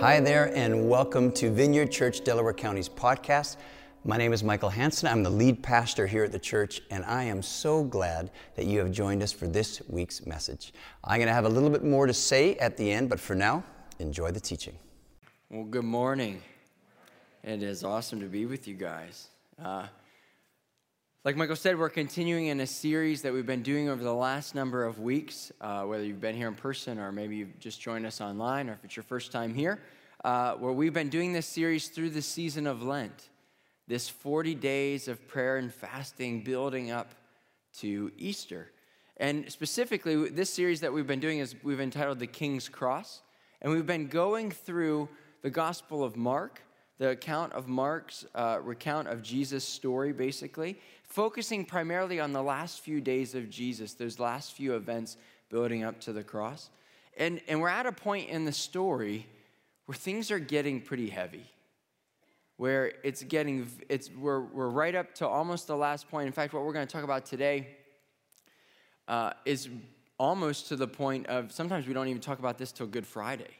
Hi there, and welcome to Vineyard Church Delaware County's podcast. My name is Michael Hanson. I'm the lead pastor here at the church, and I am so glad that you have joined us for this week's message. I'm going to have a little bit more to say at the end, but for now, enjoy the teaching. Well, good morning. It is awesome to be with you guys. Uh, like Michael said, we're continuing in a series that we've been doing over the last number of weeks, uh, whether you've been here in person or maybe you've just joined us online or if it's your first time here, uh, where we've been doing this series through the season of Lent, this 40 days of prayer and fasting building up to Easter. And specifically, this series that we've been doing is we've entitled The King's Cross, and we've been going through the Gospel of Mark the account of Mark's uh, recount of Jesus' story, basically, focusing primarily on the last few days of Jesus, those last few events building up to the cross. And, and we're at a point in the story where things are getting pretty heavy, where it's getting, it's, we're, we're right up to almost the last point. In fact, what we're going to talk about today uh, is almost to the point of sometimes we don't even talk about this till Good Friday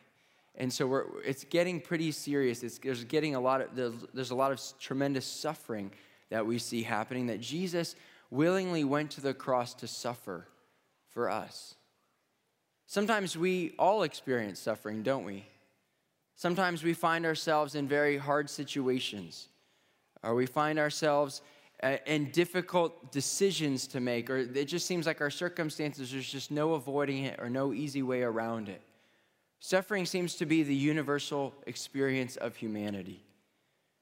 and so we're, it's getting pretty serious. It's, there's getting a lot of there's, there's a lot of tremendous suffering that we see happening. That Jesus willingly went to the cross to suffer for us. Sometimes we all experience suffering, don't we? Sometimes we find ourselves in very hard situations, or we find ourselves uh, in difficult decisions to make, or it just seems like our circumstances, there's just no avoiding it or no easy way around it. Suffering seems to be the universal experience of humanity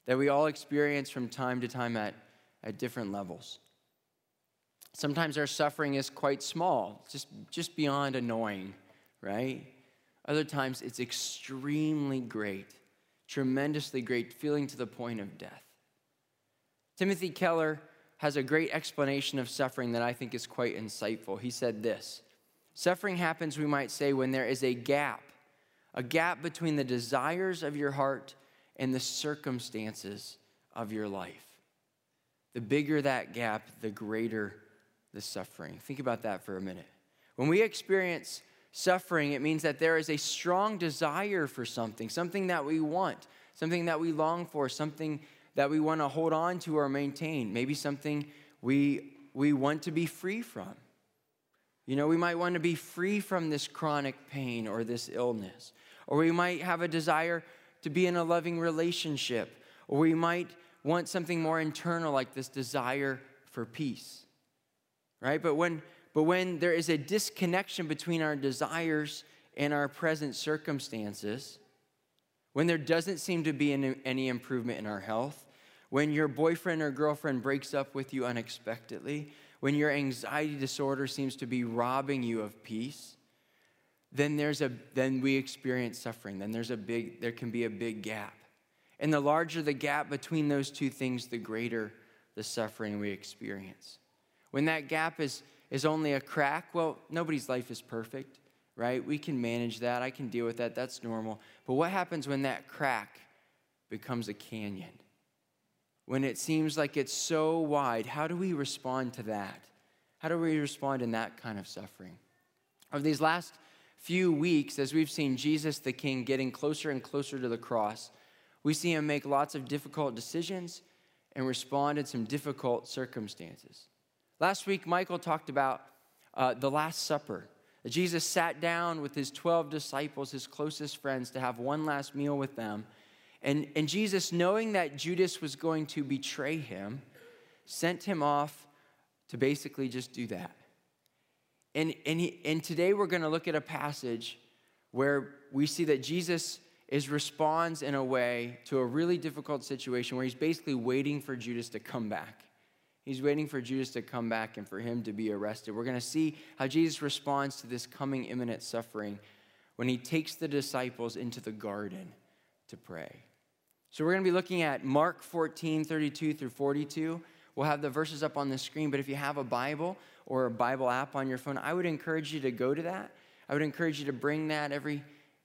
that we all experience from time to time at, at different levels. Sometimes our suffering is quite small, just, just beyond annoying, right? Other times it's extremely great, tremendously great, feeling to the point of death. Timothy Keller has a great explanation of suffering that I think is quite insightful. He said this Suffering happens, we might say, when there is a gap a gap between the desires of your heart and the circumstances of your life. The bigger that gap, the greater the suffering. Think about that for a minute. When we experience suffering, it means that there is a strong desire for something, something that we want, something that we long for, something that we want to hold on to or maintain, maybe something we, we want to be free from. You know, we might want to be free from this chronic pain or this illness. Or we might have a desire to be in a loving relationship. Or we might want something more internal, like this desire for peace. Right? But when, but when there is a disconnection between our desires and our present circumstances, when there doesn't seem to be any improvement in our health, when your boyfriend or girlfriend breaks up with you unexpectedly, when your anxiety disorder seems to be robbing you of peace, then there's a then we experience suffering. Then there's a big there can be a big gap. And the larger the gap between those two things, the greater the suffering we experience. When that gap is is only a crack, well, nobody's life is perfect, right? We can manage that. I can deal with that. That's normal. But what happens when that crack becomes a canyon? When it seems like it's so wide, how do we respond to that? How do we respond in that kind of suffering? Of these last few weeks, as we've seen Jesus the King getting closer and closer to the cross, we see him make lots of difficult decisions and respond in some difficult circumstances. Last week, Michael talked about uh, the Last Supper. Jesus sat down with his 12 disciples, his closest friends, to have one last meal with them. And, and Jesus, knowing that Judas was going to betray him, sent him off to basically just do that. And, and, he, and today we're going to look at a passage where we see that Jesus is responds in a way to a really difficult situation where he's basically waiting for Judas to come back. He's waiting for Judas to come back and for him to be arrested. We're going to see how Jesus responds to this coming imminent suffering when he takes the disciples into the garden to pray. So we're going to be looking at Mark 14, 32 through 42. We'll have the verses up on the screen, but if you have a Bible or a Bible app on your phone, I would encourage you to go to that. I would encourage you to bring that every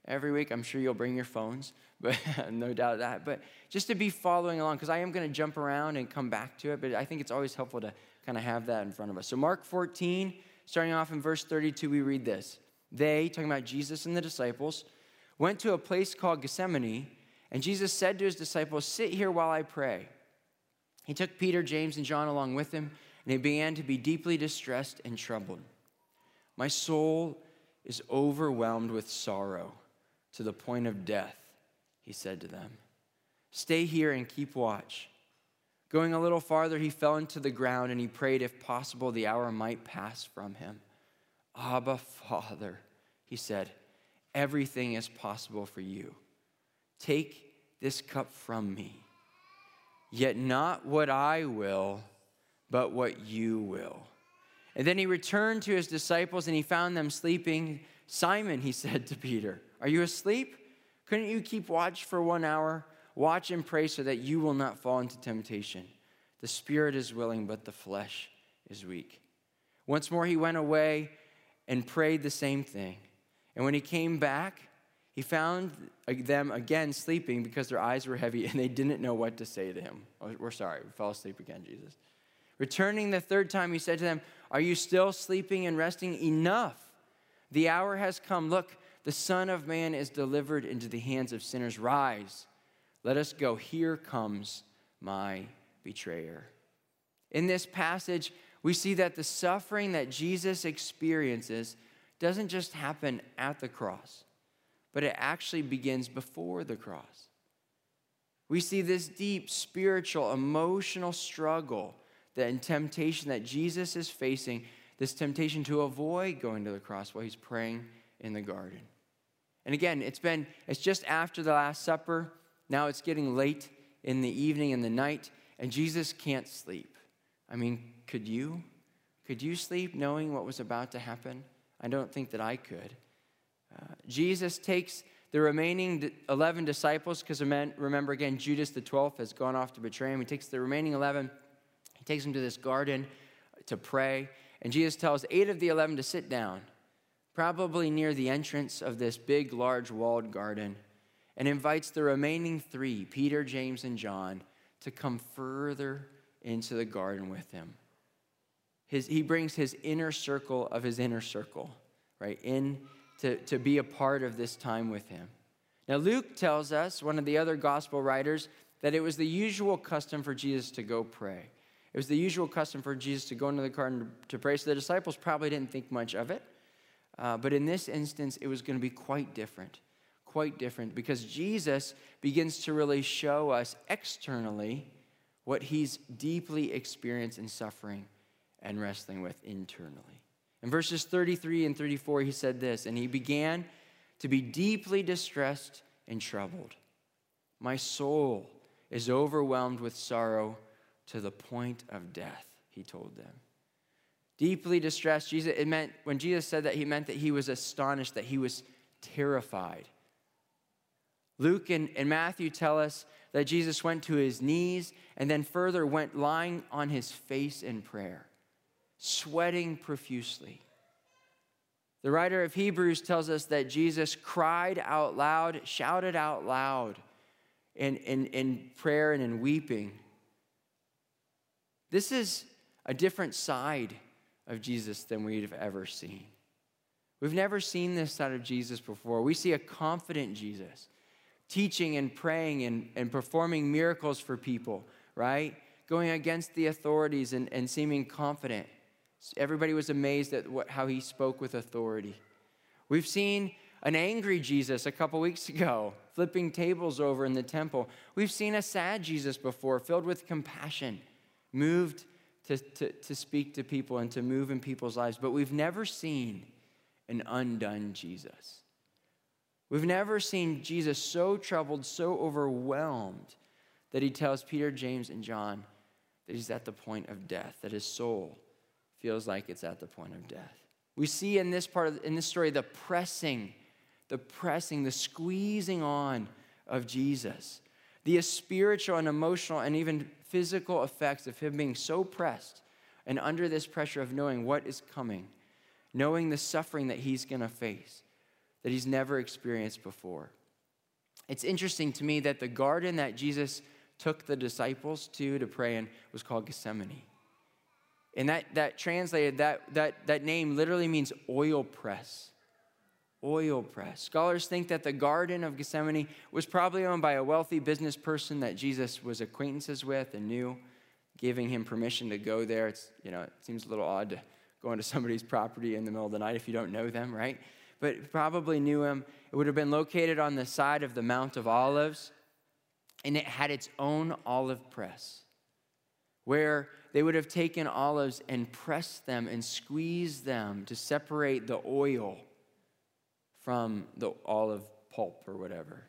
every week. I'm sure you'll bring your phones, but no doubt that. But just to be following along, because I am going to jump around and come back to it, but I think it's always helpful to kind of have that in front of us. So, Mark 14, starting off in verse 32, we read this. They, talking about Jesus and the disciples, went to a place called Gethsemane, and Jesus said to his disciples, Sit here while I pray. He took Peter, James, and John along with him, and he began to be deeply distressed and troubled. My soul is overwhelmed with sorrow to the point of death, he said to them. Stay here and keep watch. Going a little farther, he fell into the ground and he prayed if possible the hour might pass from him. Abba, Father, he said, everything is possible for you. Take this cup from me. Yet not what I will, but what you will. And then he returned to his disciples and he found them sleeping. Simon, he said to Peter, Are you asleep? Couldn't you keep watch for one hour? Watch and pray so that you will not fall into temptation. The spirit is willing, but the flesh is weak. Once more, he went away and prayed the same thing. And when he came back, he found them again sleeping because their eyes were heavy and they didn't know what to say to him. Oh, we're sorry, we fell asleep again, Jesus. Returning the third time, he said to them, Are you still sleeping and resting? Enough. The hour has come. Look, the Son of Man is delivered into the hands of sinners. Rise let us go. Here comes my betrayer. In this passage, we see that the suffering that Jesus experiences doesn't just happen at the cross, but it actually begins before the cross. We see this deep spiritual, emotional struggle that temptation that Jesus is facing, this temptation to avoid going to the cross while he's praying in the garden. And again, it's been, it's just after the Last Supper. Now it's getting late in the evening and the night, and Jesus can't sleep. I mean, could you? Could you sleep knowing what was about to happen? I don't think that I could. Uh, Jesus takes the remaining 11 disciples, because remember again, Judas the 12th has gone off to betray him. He takes the remaining 11, he takes them to this garden to pray, and Jesus tells eight of the 11 to sit down, probably near the entrance of this big, large walled garden and invites the remaining three, Peter, James, and John, to come further into the garden with him. His, he brings his inner circle of his inner circle, right, in to, to be a part of this time with him. Now, Luke tells us, one of the other gospel writers, that it was the usual custom for Jesus to go pray. It was the usual custom for Jesus to go into the garden to pray. So the disciples probably didn't think much of it. Uh, but in this instance, it was going to be quite different quite different because Jesus begins to really show us externally what he's deeply experienced in suffering and wrestling with internally. In verses 33 and 34, he said this, and he began to be deeply distressed and troubled. My soul is overwhelmed with sorrow to the point of death, he told them. Deeply distressed, Jesus, it meant, when Jesus said that, he meant that he was astonished, that he was terrified. Luke and, and Matthew tell us that Jesus went to his knees and then further went lying on his face in prayer, sweating profusely. The writer of Hebrews tells us that Jesus cried out loud, shouted out loud in, in, in prayer and in weeping. This is a different side of Jesus than we've ever seen. We've never seen this side of Jesus before. We see a confident Jesus teaching and praying and, and performing miracles for people, right? Going against the authorities and, and seeming confident. Everybody was amazed at what, how he spoke with authority. We've seen an angry Jesus a couple weeks ago, flipping tables over in the temple. We've seen a sad Jesus before, filled with compassion, moved to, to, to speak to people and to move in people's lives. But we've never seen an undone Jesus. We've never seen Jesus so troubled, so overwhelmed that he tells Peter, James, and John that he's at the point of death, that his soul feels like it's at the point of death. We see in this part of in this story the pressing, the pressing, the squeezing on of Jesus, the spiritual and emotional and even physical effects of him being so pressed and under this pressure of knowing what is coming, knowing the suffering that he's going to face that he's never experienced before. It's interesting to me that the garden that Jesus took the disciples to to pray in was called Gethsemane. And that, that translated, that, that, that name literally means oil press. oil press. Scholars think that the Garden of Gethsemane was probably owned by a wealthy business person that Jesus was acquaintances with and knew, giving him permission to go there. It's, you know, it seems a little odd to go into somebody's property in the middle of the night if you don't know them, right? But probably knew him. It would have been located on the side of the Mount of Olives, and it had its own olive press where they would have taken olives and pressed them and squeezed them to separate the oil from the olive pulp or whatever.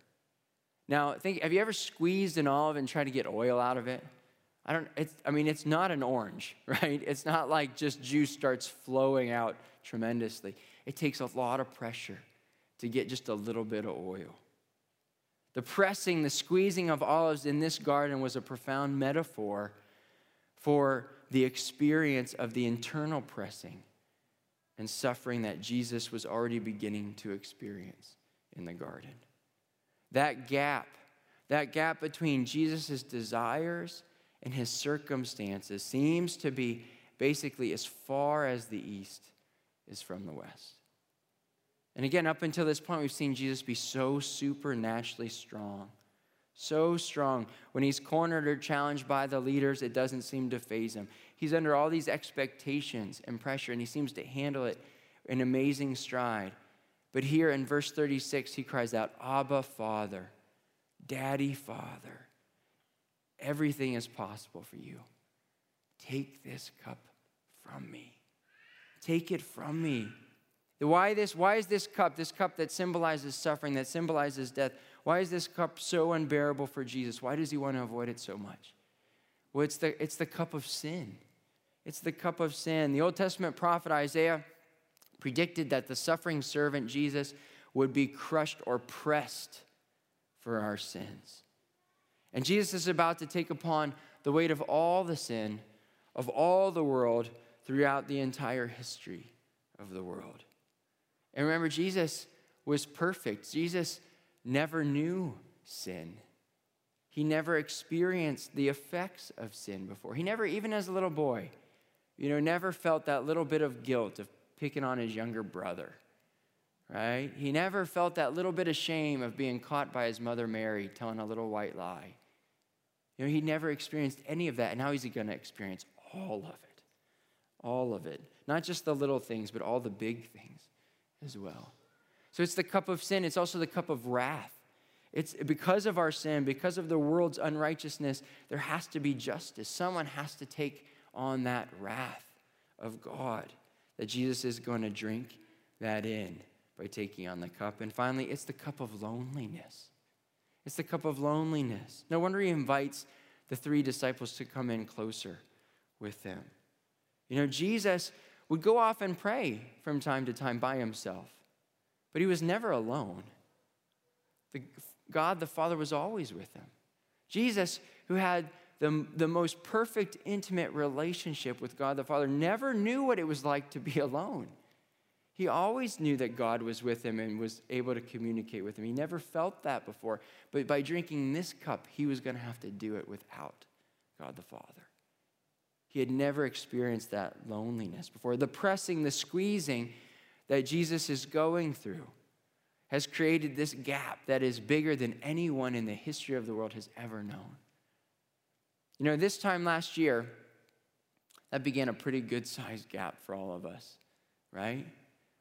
Now, think, have you ever squeezed an olive and tried to get oil out of it? I don't, it's, I mean, it's not an orange, right? It's not like just juice starts flowing out tremendously. It takes a lot of pressure to get just a little bit of oil. The pressing, the squeezing of olives in this garden was a profound metaphor for the experience of the internal pressing and suffering that Jesus was already beginning to experience in the garden. That gap, that gap between Jesus' desires and his circumstances seems to be basically as far as the east is from the west. And again, up until this point, we've seen Jesus be so supernaturally strong. So strong. When he's cornered or challenged by the leaders, it doesn't seem to faze him. He's under all these expectations and pressure, and he seems to handle it in amazing stride. But here in verse 36, he cries out, Abba, Father, Daddy, Father, everything is possible for you. Take this cup from me. Take it from me. Why, this, why is this cup, this cup that symbolizes suffering, that symbolizes death, why is this cup so unbearable for Jesus? Why does he want to avoid it so much? Well, it's the, it's the cup of sin. It's the cup of sin. The Old Testament prophet Isaiah predicted that the suffering servant Jesus would be crushed or pressed for our sins. And Jesus is about to take upon the weight of all the sin of all the world throughout the entire history of the world. And remember, Jesus was perfect. Jesus never knew sin. He never experienced the effects of sin before. He never, even as a little boy, you know, never felt that little bit of guilt of picking on his younger brother, right? He never felt that little bit of shame of being caught by his mother Mary telling a little white lie. You know, he never experienced any of that, and now he's going to experience all of it. All of it. Not just the little things, but all the big things as well. So it's the cup of sin, it's also the cup of wrath. It's because of our sin, because of the world's unrighteousness, there has to be justice. Someone has to take on that wrath of God that Jesus is going to drink that in by taking on the cup. And finally, it's the cup of loneliness. It's the cup of loneliness. No wonder he invites the three disciples to come in closer with him. You know, Jesus would go off and pray from time to time by himself. But he was never alone. The, God the Father was always with him. Jesus, who had the, the most perfect, intimate relationship with God the Father, never knew what it was like to be alone. He always knew that God was with him and was able to communicate with him. He never felt that before. But by drinking this cup, he was going to have to do it without God the Father. He had never experienced that loneliness before. The pressing, the squeezing, that Jesus is going through has created this gap that is bigger than anyone in the history of the world has ever known. You know, this time last year, that began a pretty good sized gap for all of us, right?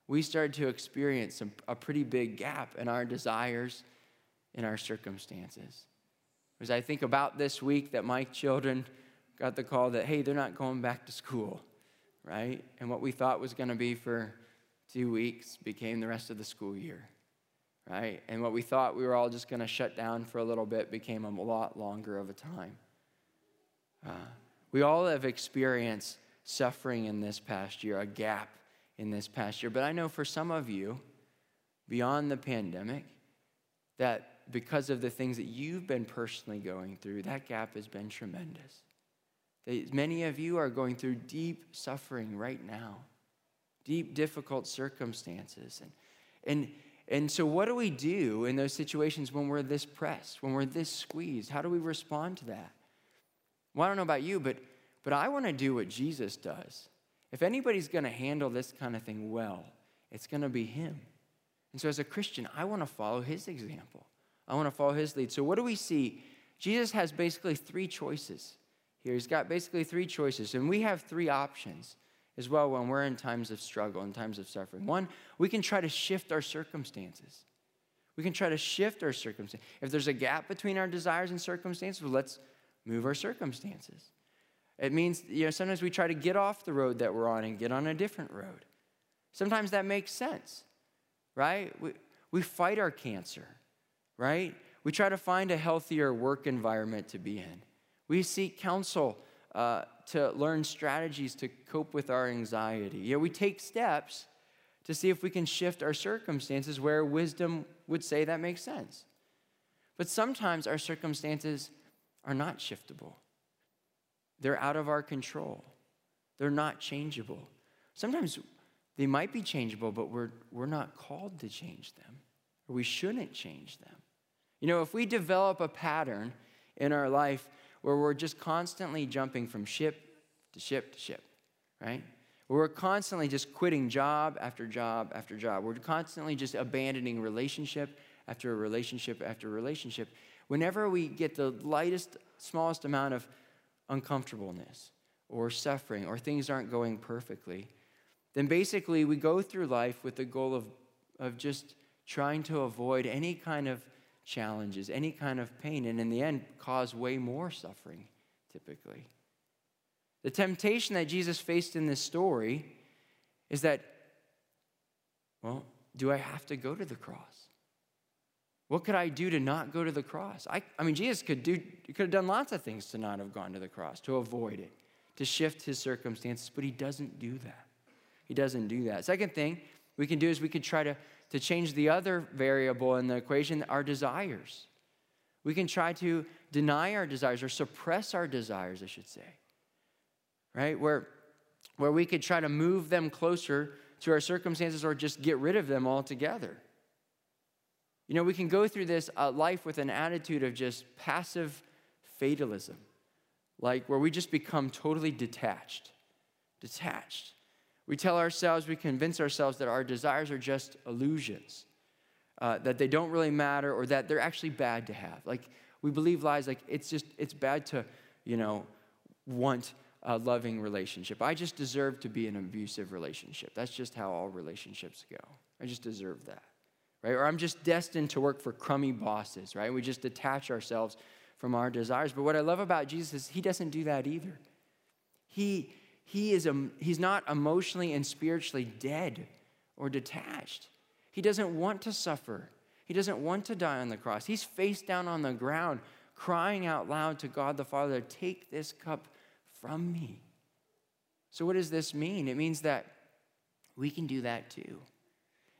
We started to experience a pretty big gap in our desires, in our circumstances. As I think about this week that my children got the call that, hey, they're not going back to school, right? And what we thought was going to be for two weeks became the rest of the school year, right? And what we thought we were all just going to shut down for a little bit became a lot longer of a time. Uh, we all have experienced suffering in this past year, a gap in this past year. But I know for some of you, beyond the pandemic, that because of the things that you've been personally going through, that gap has been tremendous. Many of you are going through deep suffering right now deep, difficult circumstances. And, and, and so, what do we do in those situations when we're this pressed, when we're this squeezed? How do we respond to that? Well, I don't know about you, but, but I want to do what Jesus does. If anybody's going to handle this kind of thing well, it's going to be him. And so, as a Christian, I want to follow his example. I want to follow his lead. So, what do we see? Jesus has basically three choices here. He's got basically three choices, and we have three options as well when we're in times of struggle, in times of suffering. One, we can try to shift our circumstances. We can try to shift our circumstances. If there's a gap between our desires and circumstances, well, let's move our circumstances. It means, you know, sometimes we try to get off the road that we're on and get on a different road. Sometimes that makes sense, right? We, we fight our cancer, right? We try to find a healthier work environment to be in. We seek counsel uh, to learn strategies to cope with our anxiety. Yeah, we take steps to see if we can shift our circumstances where wisdom would say that makes sense. But sometimes our circumstances are not shiftable, they're out of our control, they're not changeable. Sometimes they might be changeable, but we're, we're not called to change them, or we shouldn't change them. You know, if we develop a pattern in our life where we're just constantly jumping from ship to ship to ship, right? Where We're constantly just quitting job after job after job. We're constantly just abandoning relationship after relationship after relationship. Whenever we get the lightest, smallest amount of uncomfortableness or suffering or things aren't going perfectly, then basically we go through life with the goal of, of just trying to avoid any kind of challenges, any kind of pain, and in the end, cause way more suffering, typically. The temptation that Jesus faced in this story is that, well, do I have to go to the cross? What could I do to not go to the cross? I, I mean, Jesus could, do, could have done lots of things to not have gone to the cross, to avoid it, to shift his circumstances, but he doesn't do that. He doesn't do that. Second thing we can do is we could try to, to change the other variable in the equation, our desires. We can try to deny our desires or suppress our desires, I should say right? Where, where we could try to move them closer to our circumstances or just get rid of them altogether. You know, we can go through this uh, life with an attitude of just passive fatalism, like where we just become totally detached. Detached. We tell ourselves, we convince ourselves that our desires are just illusions, uh, that they don't really matter, or that they're actually bad to have. Like, we believe lies like it's just, it's bad to, you know, want a loving relationship. I just deserve to be in an abusive relationship. That's just how all relationships go. I just deserve that. Right? Or I'm just destined to work for crummy bosses, right? We just detach ourselves from our desires. But what I love about Jesus is he doesn't do that either. He, he is, um, he's not emotionally and spiritually dead or detached. He doesn't want to suffer. He doesn't want to die on the cross. He's face down on the ground, crying out loud to God the Father, Take this cup from me. So, what does this mean? It means that we can do that too.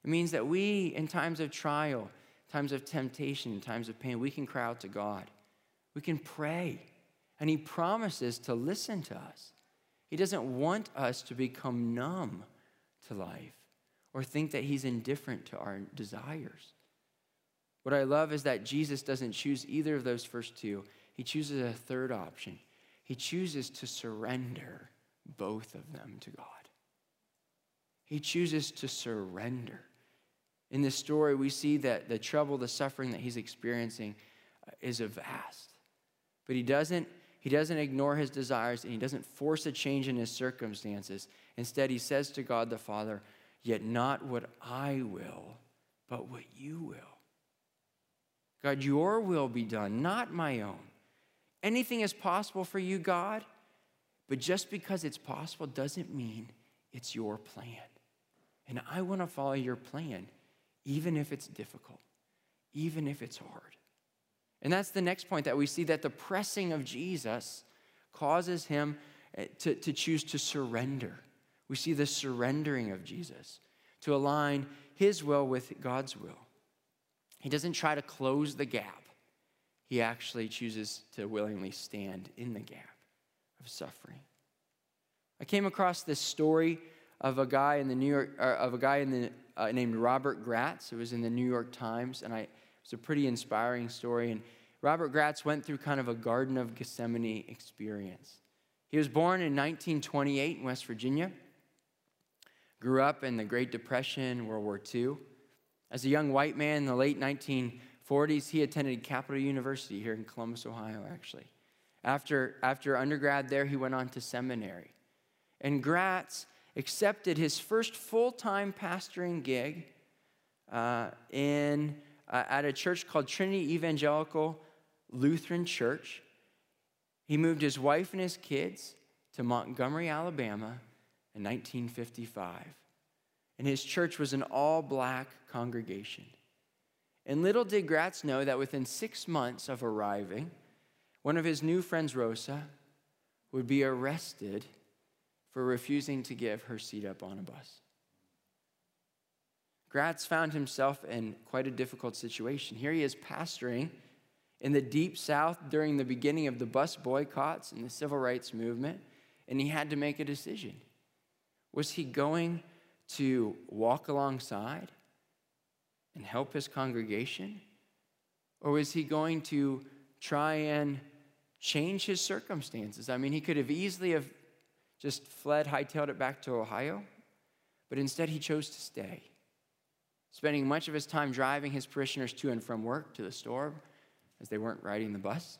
It means that we, in times of trial, times of temptation, times of pain, we can cry out to God. We can pray. And He promises to listen to us. He doesn't want us to become numb to life or think that He's indifferent to our desires. What I love is that Jesus doesn't choose either of those first two, He chooses a third option. He chooses to surrender both of them to God. He chooses to surrender. In this story, we see that the trouble, the suffering that he's experiencing is a vast. But he doesn't, he doesn't ignore his desires and he doesn't force a change in his circumstances. Instead, he says to God the Father, Yet not what I will, but what you will. God, your will be done, not my own. Anything is possible for you, God, but just because it's possible doesn't mean it's your plan. And I want to follow your plan, even if it's difficult, even if it's hard. And that's the next point that we see that the pressing of Jesus causes him eh, to, to choose to surrender. We see the surrendering of Jesus to align his will with God's will. He doesn't try to close the gap he actually chooses to willingly stand in the gap of suffering. I came across this story of a guy in the New York, of a guy in the, uh, named Robert Graetz. It was in the New York Times, and I, it was a pretty inspiring story. And Robert Graetz went through kind of a Garden of Gethsemane experience. He was born in 1928 in West Virginia, grew up in the Great Depression, World War II. As a young white man in the late 1940s, he attended Capital University here in Columbus, Ohio, actually. After, after undergrad there, he went on to seminary. And Graetz accepted his first full time pastoring gig uh, in, uh, at a church called Trinity Evangelical Lutheran Church. He moved his wife and his kids to Montgomery, Alabama in 1955. And his church was an all black congregation. And little did Graetz know that within six months of arriving, one of his new friends, Rosa, would be arrested for refusing to give her seat up on a bus. Graetz found himself in quite a difficult situation. Here he is pastoring in the deep south during the beginning of the bus boycotts and the civil rights movement, and he had to make a decision. Was he going to walk alongside and help his congregation? Or was he going to try and change his circumstances? I mean, he could have easily have just fled, hightailed it back to Ohio, but instead he chose to stay, spending much of his time driving his parishioners to and from work, to the store, as they weren't riding the bus.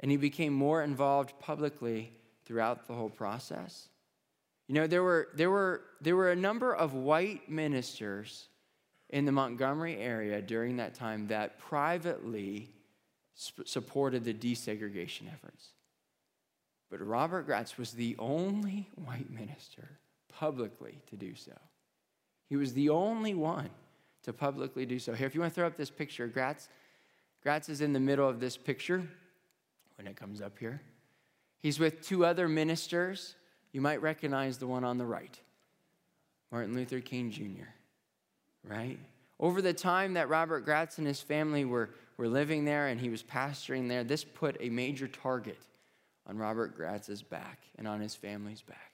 And he became more involved publicly throughout the whole process. You know, there were, there were, there were a number of white ministers in the Montgomery area during that time that privately sp- supported the desegregation efforts. But Robert Graetz was the only white minister publicly to do so. He was the only one to publicly do so. Here, if you want to throw up this picture, Graetz, Graetz is in the middle of this picture when it comes up here. He's with two other ministers. You might recognize the one on the right Martin Luther King Jr., right? Over the time that Robert Graetz and his family were, were living there and he was pastoring there, this put a major target on Robert Graetz's back and on his family's back.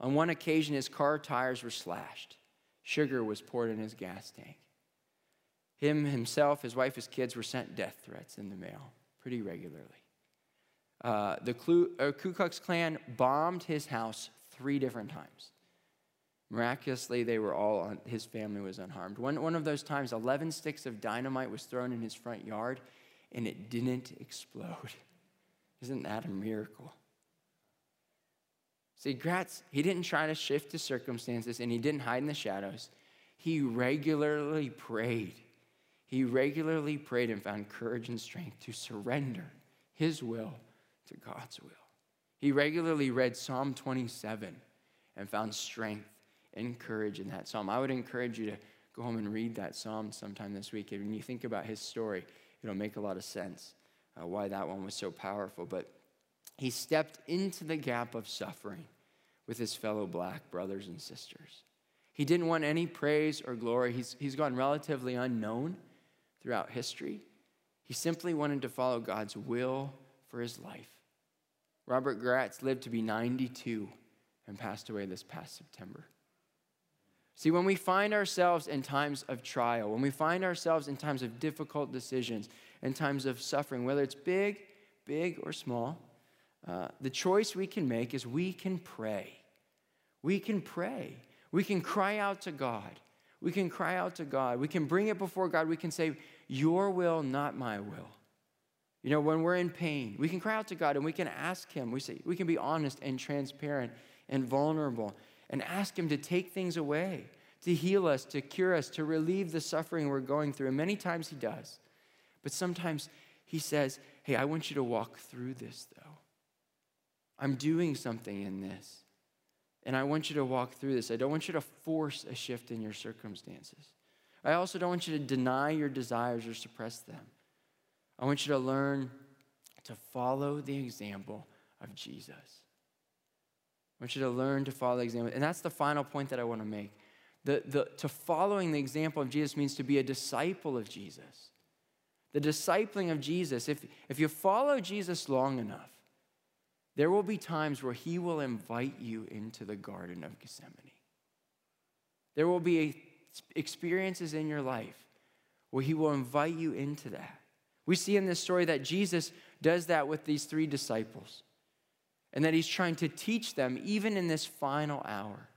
On one occasion, his car tires were slashed. Sugar was poured in his gas tank. Him, himself, his wife, his kids were sent death threats in the mail pretty regularly. Uh, the Ku, uh, Ku Klux Klan bombed his house three different times. Miraculously, they were all on, his family was unharmed. One, one of those times, 11 sticks of dynamite was thrown in his front yard and it didn't explode. Isn't that a miracle? See, Graetz, he didn't try to shift the circumstances and he didn't hide in the shadows. He regularly prayed. He regularly prayed and found courage and strength to surrender his will to God's will. He regularly read Psalm 27 and found strength and courage in that psalm. I would encourage you to go home and read that psalm sometime this week. And when you think about his story, it'll make a lot of sense uh, why that one was so powerful. But he stepped into the gap of suffering with his fellow black brothers and sisters. He didn't want any praise or glory. He's, he's gone relatively unknown throughout history. He simply wanted to follow God's will for his life. Robert Graetz lived to be 92 and passed away this past September. See, when we find ourselves in times of trial, when we find ourselves in times of difficult decisions, in times of suffering, whether it's big, big, or small, uh, the choice we can make is we can pray. We can pray. We can cry out to God. We can cry out to God. We can bring it before God. We can say, Your will, not my will. You know, when we're in pain, we can cry out to God and we can ask Him. We, say, we can be honest and transparent and vulnerable and ask Him to take things away, to heal us, to cure us, to relieve the suffering we're going through. And many times He does. But sometimes He says, Hey, I want you to walk through this, though. I'm doing something in this. And I want you to walk through this. I don't want you to force a shift in your circumstances. I also don't want you to deny your desires or suppress them. I want you to learn to follow the example of Jesus. I want you to learn to follow the example. And that's the final point that I want to make. The, the, to following the example of Jesus means to be a disciple of Jesus. The discipling of Jesus, if, if you follow Jesus long enough, there will be times where he will invite you into the Garden of Gethsemane. There will be experiences in your life where he will invite you into that. We see in this story that Jesus does that with these three disciples and that he's trying to teach them, even in this final hour,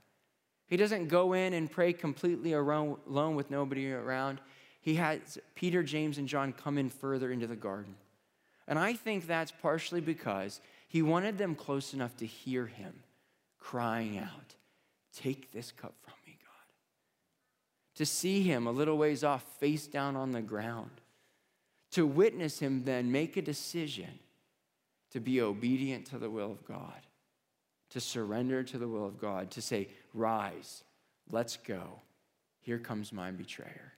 He doesn't go in and pray completely alone with nobody around. He has Peter, James, and John come in further into the garden. And I think that's partially because he wanted them close enough to hear him crying out, Take this cup from me, God. To see him a little ways off, face down on the ground. To witness him then make a decision to be obedient to the will of God, to surrender to the will of God, to say, Rise, let's go. Here comes my betrayer.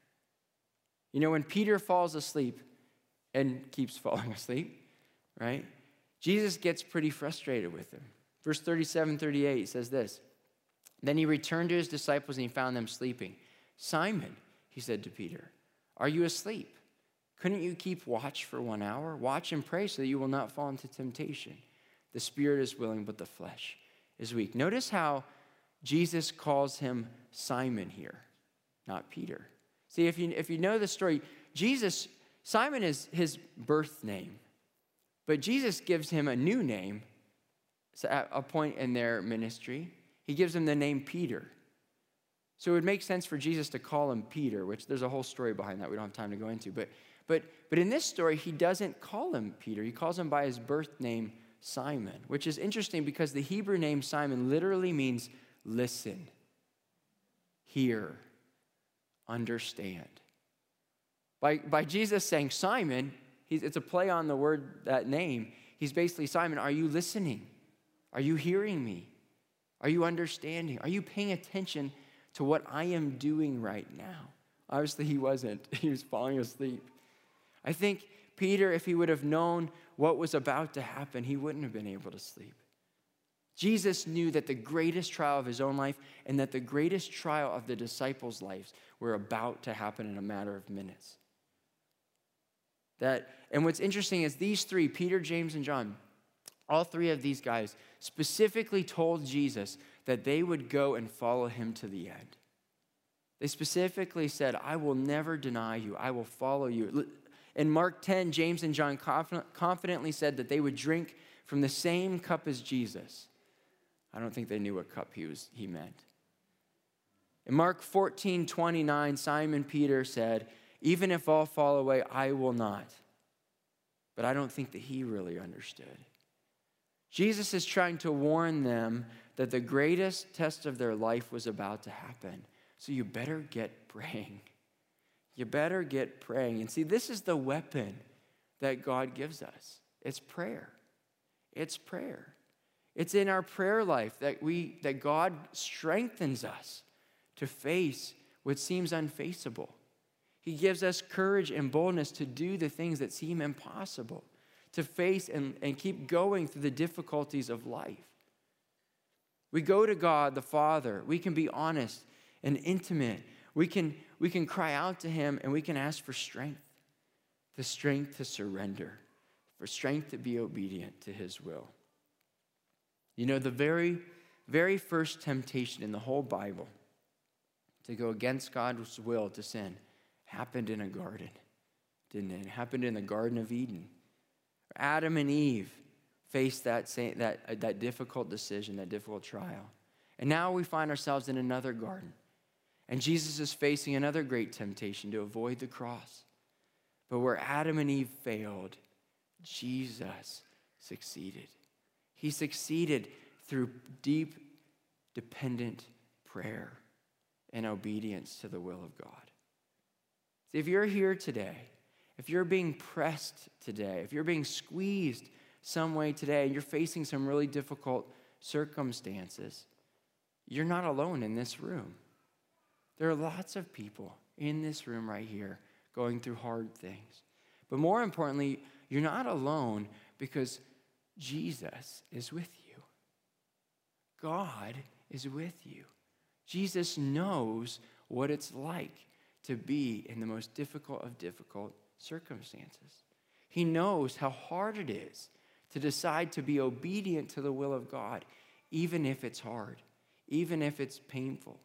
You know, when Peter falls asleep and keeps falling asleep, right? Jesus gets pretty frustrated with him. Verse 37 38 says this Then he returned to his disciples and he found them sleeping. Simon, he said to Peter, Are you asleep? Couldn't you keep watch for one hour? Watch and pray so that you will not fall into temptation. The spirit is willing, but the flesh is weak. Notice how Jesus calls him Simon here, not Peter. See, if you, if you know the story, Jesus, Simon is his birth name, but Jesus gives him a new name so at a point in their ministry. He gives him the name Peter. So it would make sense for Jesus to call him Peter, which there's a whole story behind that we don't have time to go into. But, but, but in this story, he doesn't call him Peter. He calls him by his birth name, Simon, which is interesting because the Hebrew name Simon literally means listen, hear, understand. By, by Jesus saying Simon, it's a play on the word, that name. He's basically, Simon, are you listening? Are you hearing me? Are you understanding? Are you paying attention to what I am doing right now? Obviously, he wasn't. He was falling asleep. I think Peter, if he would have known what was about to happen, he wouldn't have been able to sleep. Jesus knew that the greatest trial of his own life and that the greatest trial of the disciples' lives were about to happen in a matter of minutes. That, and what's interesting is these three, Peter, James, and John, all three of these guys specifically told Jesus that they would go and follow him to the end. They specifically said, I will never deny you, I will follow you. In Mark 10, James and John confidently said that they would drink from the same cup as Jesus. I don't think they knew what cup he, was, he meant. In Mark 14 29, Simon Peter said, Even if all fall away, I will not. But I don't think that he really understood. Jesus is trying to warn them that the greatest test of their life was about to happen. So you better get praying. You better get praying. And see, this is the weapon that God gives us it's prayer. It's prayer. It's in our prayer life that, we, that God strengthens us to face what seems unfaceable. He gives us courage and boldness to do the things that seem impossible, to face and, and keep going through the difficulties of life. We go to God the Father. We can be honest and intimate. We can, we can cry out to Him and we can ask for strength the strength to surrender, for strength to be obedient to His will. You know, the very, very first temptation in the whole Bible to go against God's will to sin happened in a garden, didn't it? It happened in the Garden of Eden. Adam and Eve faced that, same, that, uh, that difficult decision, that difficult trial. And now we find ourselves in another garden. And Jesus is facing another great temptation to avoid the cross. But where Adam and Eve failed, Jesus succeeded. He succeeded through deep, dependent prayer and obedience to the will of God. See, if you're here today, if you're being pressed today, if you're being squeezed some way today, and you're facing some really difficult circumstances, you're not alone in this room. There are lots of people in this room right here going through hard things. But more importantly, you're not alone because Jesus is with you. God is with you. Jesus knows what it's like to be in the most difficult of difficult circumstances. He knows how hard it is to decide to be obedient to the will of God, even if it's hard, even if it's painful.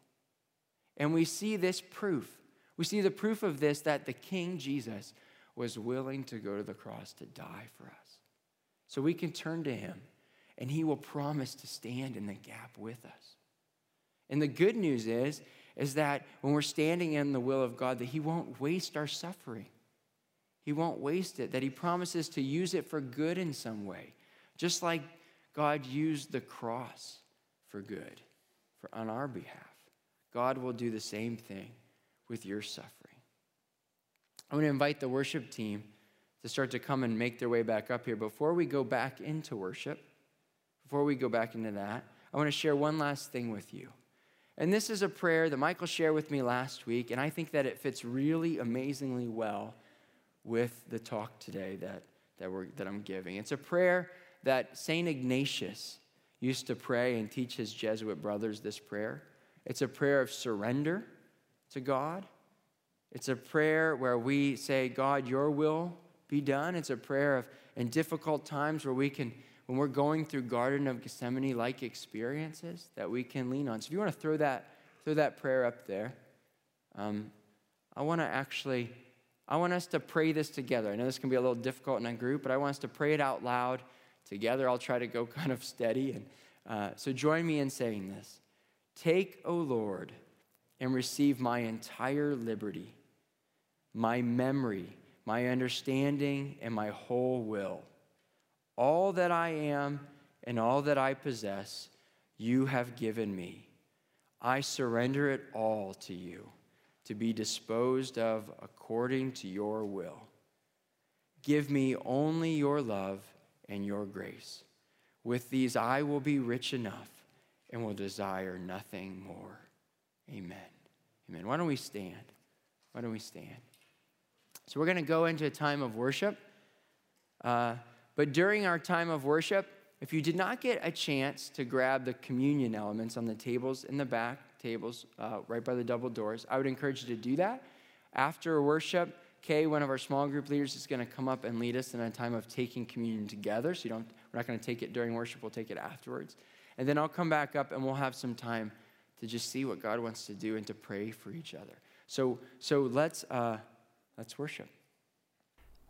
And we see this proof. We see the proof of this that the King Jesus was willing to go to the cross to die for us. So we can turn to him and he will promise to stand in the gap with us. And the good news is, is that when we're standing in the will of God, that He won't waste our suffering. He won't waste it, that He promises to use it for good in some way, just like God used the cross for good for, on our behalf. God will do the same thing with your suffering. I want to invite the worship team to start to come and make their way back up here. Before we go back into worship, before we go back into that, I want to share one last thing with you. And this is a prayer that Michael shared with me last week, and I think that it fits really amazingly well with the talk today that, that, we're, that I'm giving. It's a prayer that St. Ignatius used to pray and teach his Jesuit brothers this prayer. It's a prayer of surrender to God. It's a prayer where we say, God, your will be done. It's a prayer of in difficult times where we can, when we're going through Garden of Gethsemane like experiences, that we can lean on. So if you want to throw that, throw that prayer up there, um, I want to actually, I want us to pray this together. I know this can be a little difficult in a group, but I want us to pray it out loud together. I'll try to go kind of steady. And uh, so join me in saying this. Take, O Lord, and receive my entire liberty, my memory, my understanding, and my whole will. All that I am and all that I possess, you have given me. I surrender it all to you to be disposed of according to your will. Give me only your love and your grace. With these, I will be rich enough and will desire nothing more. Amen. Amen. Why don't we stand? Why don't we stand? So, we're going to go into a time of worship. Uh, but during our time of worship, if you did not get a chance to grab the communion elements on the tables in the back, tables uh, right by the double doors, I would encourage you to do that. After worship, Kay, one of our small group leaders, is going to come up and lead us in a time of taking communion together. So you don't, we're not going to take it during worship, we'll take it afterwards. And then I'll come back up and we'll have some time to just see what God wants to do and to pray for each other. So, so let's, uh, let's worship.